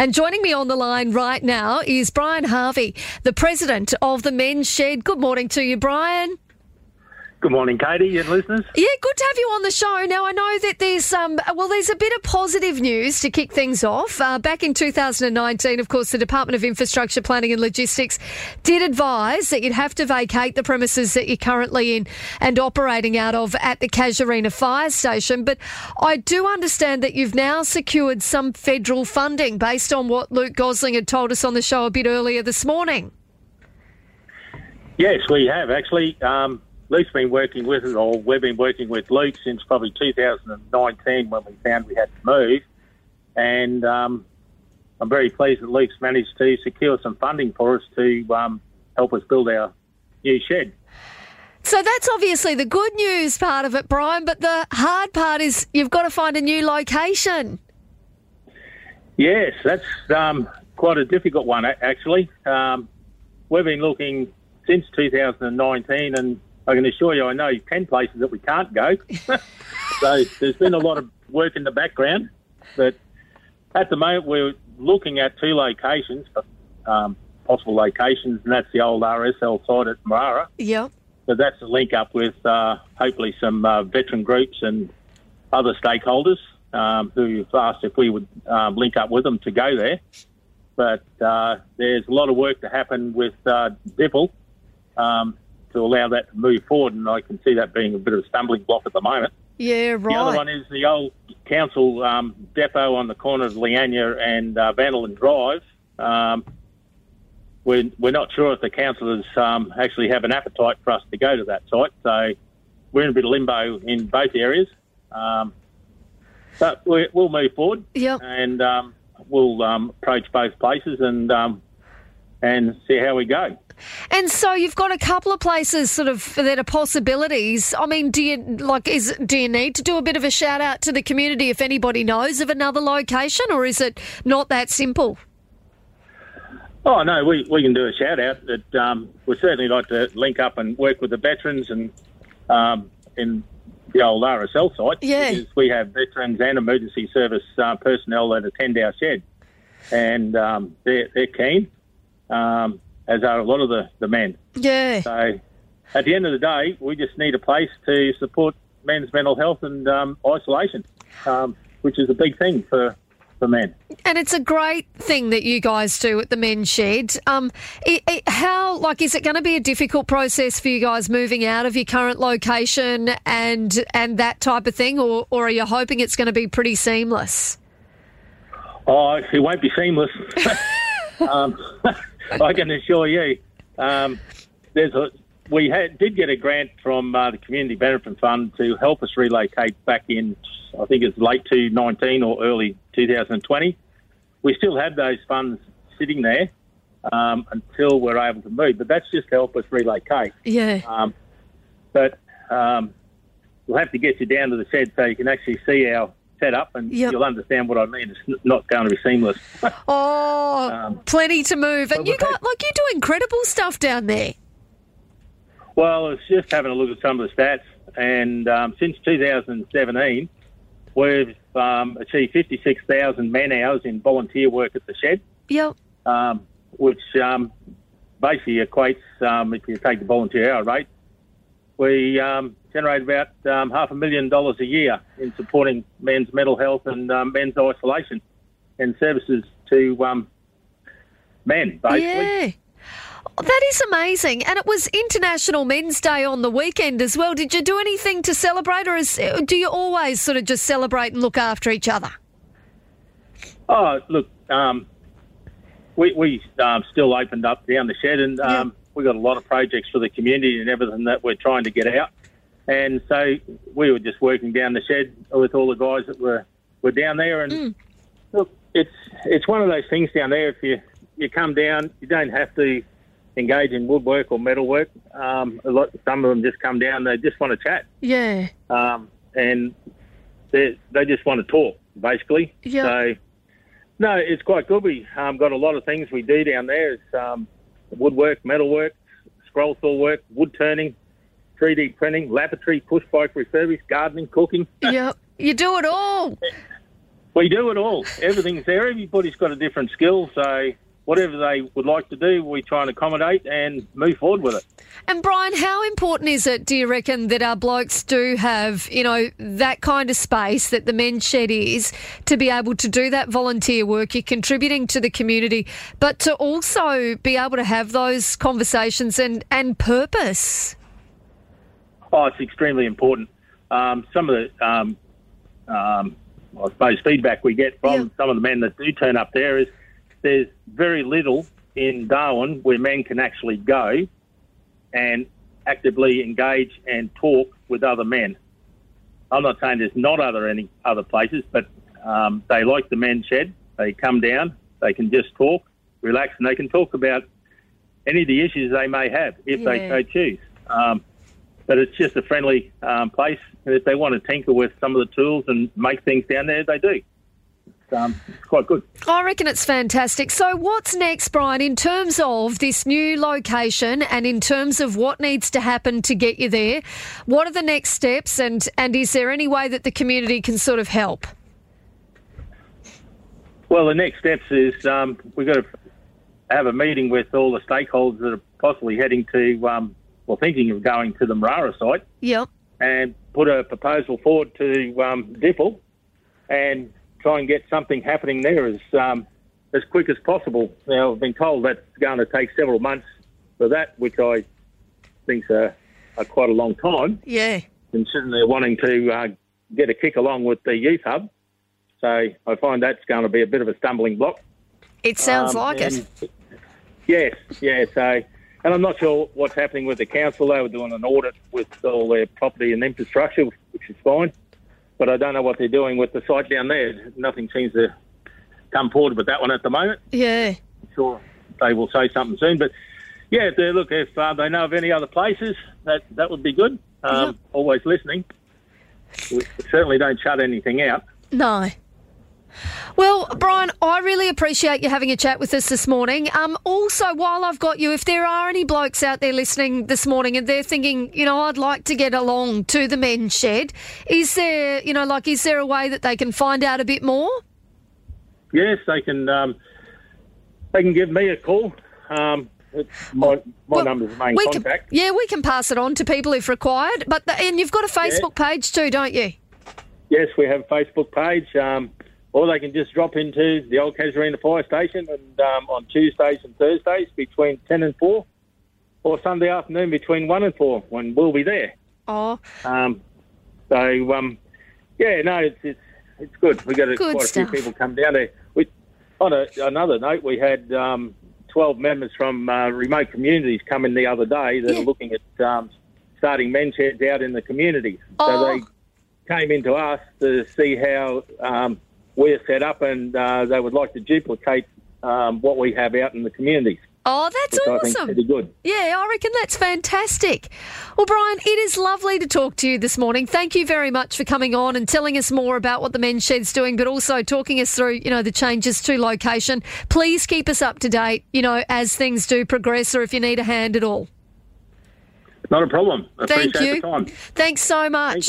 And joining me on the line right now is Brian Harvey, the president of the Men's Shed. Good morning to you, Brian. Good morning, Katie and listeners. Yeah, good to have you on the show. Now I know that there's um well there's a bit of positive news to kick things off. Uh, back in 2019, of course, the Department of Infrastructure Planning and Logistics did advise that you'd have to vacate the premises that you're currently in and operating out of at the Casuarina Fire Station. But I do understand that you've now secured some federal funding based on what Luke Gosling had told us on the show a bit earlier this morning. Yes, we have actually. Um, Luke's been working with us, or we've been working with Luke since probably 2019 when we found we had to move. And um, I'm very pleased that Luke's managed to secure some funding for us to um, help us build our new shed. So that's obviously the good news part of it, Brian, but the hard part is you've got to find a new location. Yes, that's um, quite a difficult one, actually. Um, we've been looking since 2019 and I can assure you, I know 10 places that we can't go. so there's been a lot of work in the background. But at the moment, we're looking at two locations, um, possible locations, and that's the old RSL site at Marrara. Yeah. So that's a link up with uh, hopefully some uh, veteran groups and other stakeholders um, who've asked if we would um, link up with them to go there. But uh, there's a lot of work to happen with uh, DIPL. Um, to allow that to move forward, and I can see that being a bit of a stumbling block at the moment. Yeah, right. The other one is the old council um, depot on the corner of Leanyer and uh, Vanderlin Drive. Um, we're, we're not sure if the councillors um, actually have an appetite for us to go to that site, so we're in a bit of limbo in both areas. Um, but we, will move forward, yep. and um, we'll um, approach both places and and see how we go. And so you've got a couple of places sort of that are possibilities. I mean, do you like is do you need to do a bit of a shout out to the community if anybody knows of another location, or is it not that simple? Oh no, we, we can do a shout out. That um, we'd certainly like to link up and work with the veterans and um, in the old RSL site. Yeah, because we have veterans and emergency service uh, personnel that attend our shed, and um, they're they're keen. Um, as are a lot of the, the men. Yeah. So at the end of the day, we just need a place to support men's mental health and um, isolation, um, which is a big thing for for men. And it's a great thing that you guys do at the men's shed. Um, it, it, how like is it going to be a difficult process for you guys moving out of your current location and and that type of thing, or or are you hoping it's going to be pretty seamless? Oh, it won't be seamless. um, I can assure you, um, there's a, we had, did get a grant from uh, the Community Benefit Fund to help us relocate back in, I think it's late 2019 or early 2020. We still have those funds sitting there um, until we're able to move, but that's just to help us relocate. Yeah. Um, but um, we'll have to get you down to the shed so you can actually see our set up, and yep. you'll understand what I mean. It's not going to be seamless. oh, um, plenty to move, and you got like you do incredible stuff down there. Well, it's just having a look at some of the stats, and um, since 2017, we've um, achieved 56,000 man hours in volunteer work at the shed. Yep. Um, which um, basically equates, um, if you take the volunteer hour rate, we um, generate about um, half a million dollars a year in supporting men's mental health and um, men's isolation and services to um, men, basically. Yeah. That is amazing. And it was International Men's Day on the weekend as well. Did you do anything to celebrate, or is, do you always sort of just celebrate and look after each other? Oh, look, um, we, we um, still opened up down the shed and um, we've got a lot of projects for the community and everything that we're trying to get out. And so we were just working down the shed with all the guys that were, were down there. And mm. look, it's it's one of those things down there. If you you come down, you don't have to engage in woodwork or metalwork. Um, a lot, some of them just come down. They just want to chat. Yeah. Um, and they they just want to talk basically. Yeah. So no, it's quite good. We um, got a lot of things we do down there. It's um, woodwork, metalwork, scroll saw work, wood turning, 3D printing, laboratory, push bike refurbish, gardening, cooking. Yep, you do it all. We do it all. Everything's there. Everybody's got a different skill, so whatever they would like to do, we try and accommodate and move forward with it. And Brian, how important is it, do you reckon, that our blokes do have, you know, that kind of space that the men's shed is to be able to do that volunteer work? You're contributing to the community, but to also be able to have those conversations and, and purpose. Oh, it's extremely important. Um, some of the, um, um, I suppose, feedback we get from Yeah. some of the men that do turn up there is there's very little in Darwin where men can actually go and actively engage and talk with other men. I'm not saying there's not other any other places, but um, they like the men's shed. They come down, they can just talk, relax, and they can talk about any of the issues they may have if they so choose. Um, but it's just a friendly um, place. And if they want to tinker with some of the tools and make things down there, they do. It's, um, it's quite good. I reckon it's fantastic. So, what's next, Brian, in terms of this new location and in terms of what needs to happen to get you there? What are the next steps, and, and is there any way that the community can sort of help? Well, the next steps is um, we've got to have a meeting with all the stakeholders that are possibly heading to, um, well, thinking of going to the Marrara site Yep. and put a proposal forward to um, DIPL and try and get something happening there as um, as quick as possible. Now, I've been told that's going to take several months for that, which I think's a, a quite a long time, Yeah. considering they're wanting to uh, get a kick along with the youth hub. So I find that's going to be a bit of a stumbling block. It sounds Um, like it. Yes, yeah. So, and I'm not sure what's happening with the council. They were doing an audit with all their property and infrastructure, which is fine. But I don't know what they're doing with the site down there. Nothing seems to come forward with that one at the moment. Yeah. I'm sure they will say something soon. But yeah, if they look, if uh, they know of any other places, that that would be good. Um, Always listening. We certainly don't shut anything out. No. Well, Brian, I really appreciate you having a chat with us this morning. Um, also, while I've got you, if there are any blokes out there listening this morning and they're thinking, you know, I'd like to get along to the men's shed, is there, you know, like, is there a way that they can find out a bit more? Yes, they can. Um, they can give me a call. Um, it's my my Well, number's the main we can, contact. yeah, we can pass it on to people if required. But the, and you've got a Facebook page too, don't you? Yes, we have a Facebook page, um, or they can just drop into the old Casuarina Fire Station and um, on Tuesdays and Thursdays between ten and four, or Sunday afternoon between one and four when we'll be there. Oh, Um, so um, yeah, no, it's it's, it's good. We got a, quite a few people come down there. We, on a, another note, we had um, twelve members from uh, remote communities come in the other day that Yeah. are looking at um, starting men's sheds out in the community. Oh. So they came into us to see how um, we're set up, and uh, they would like to duplicate um, what we have out in the communities, oh, that's which I think awesome. pretty good. Yeah, I reckon that's fantastic. Well, Brian, it is lovely to talk to you this morning. Thank you very much for coming on and telling us more about what the men's shed's doing, but also talking us through, you know, the changes to location. Please keep us up to date, you know, as things do progress or if you need a hand at all. Not a problem. I Thank appreciate you. the time. Thanks so much.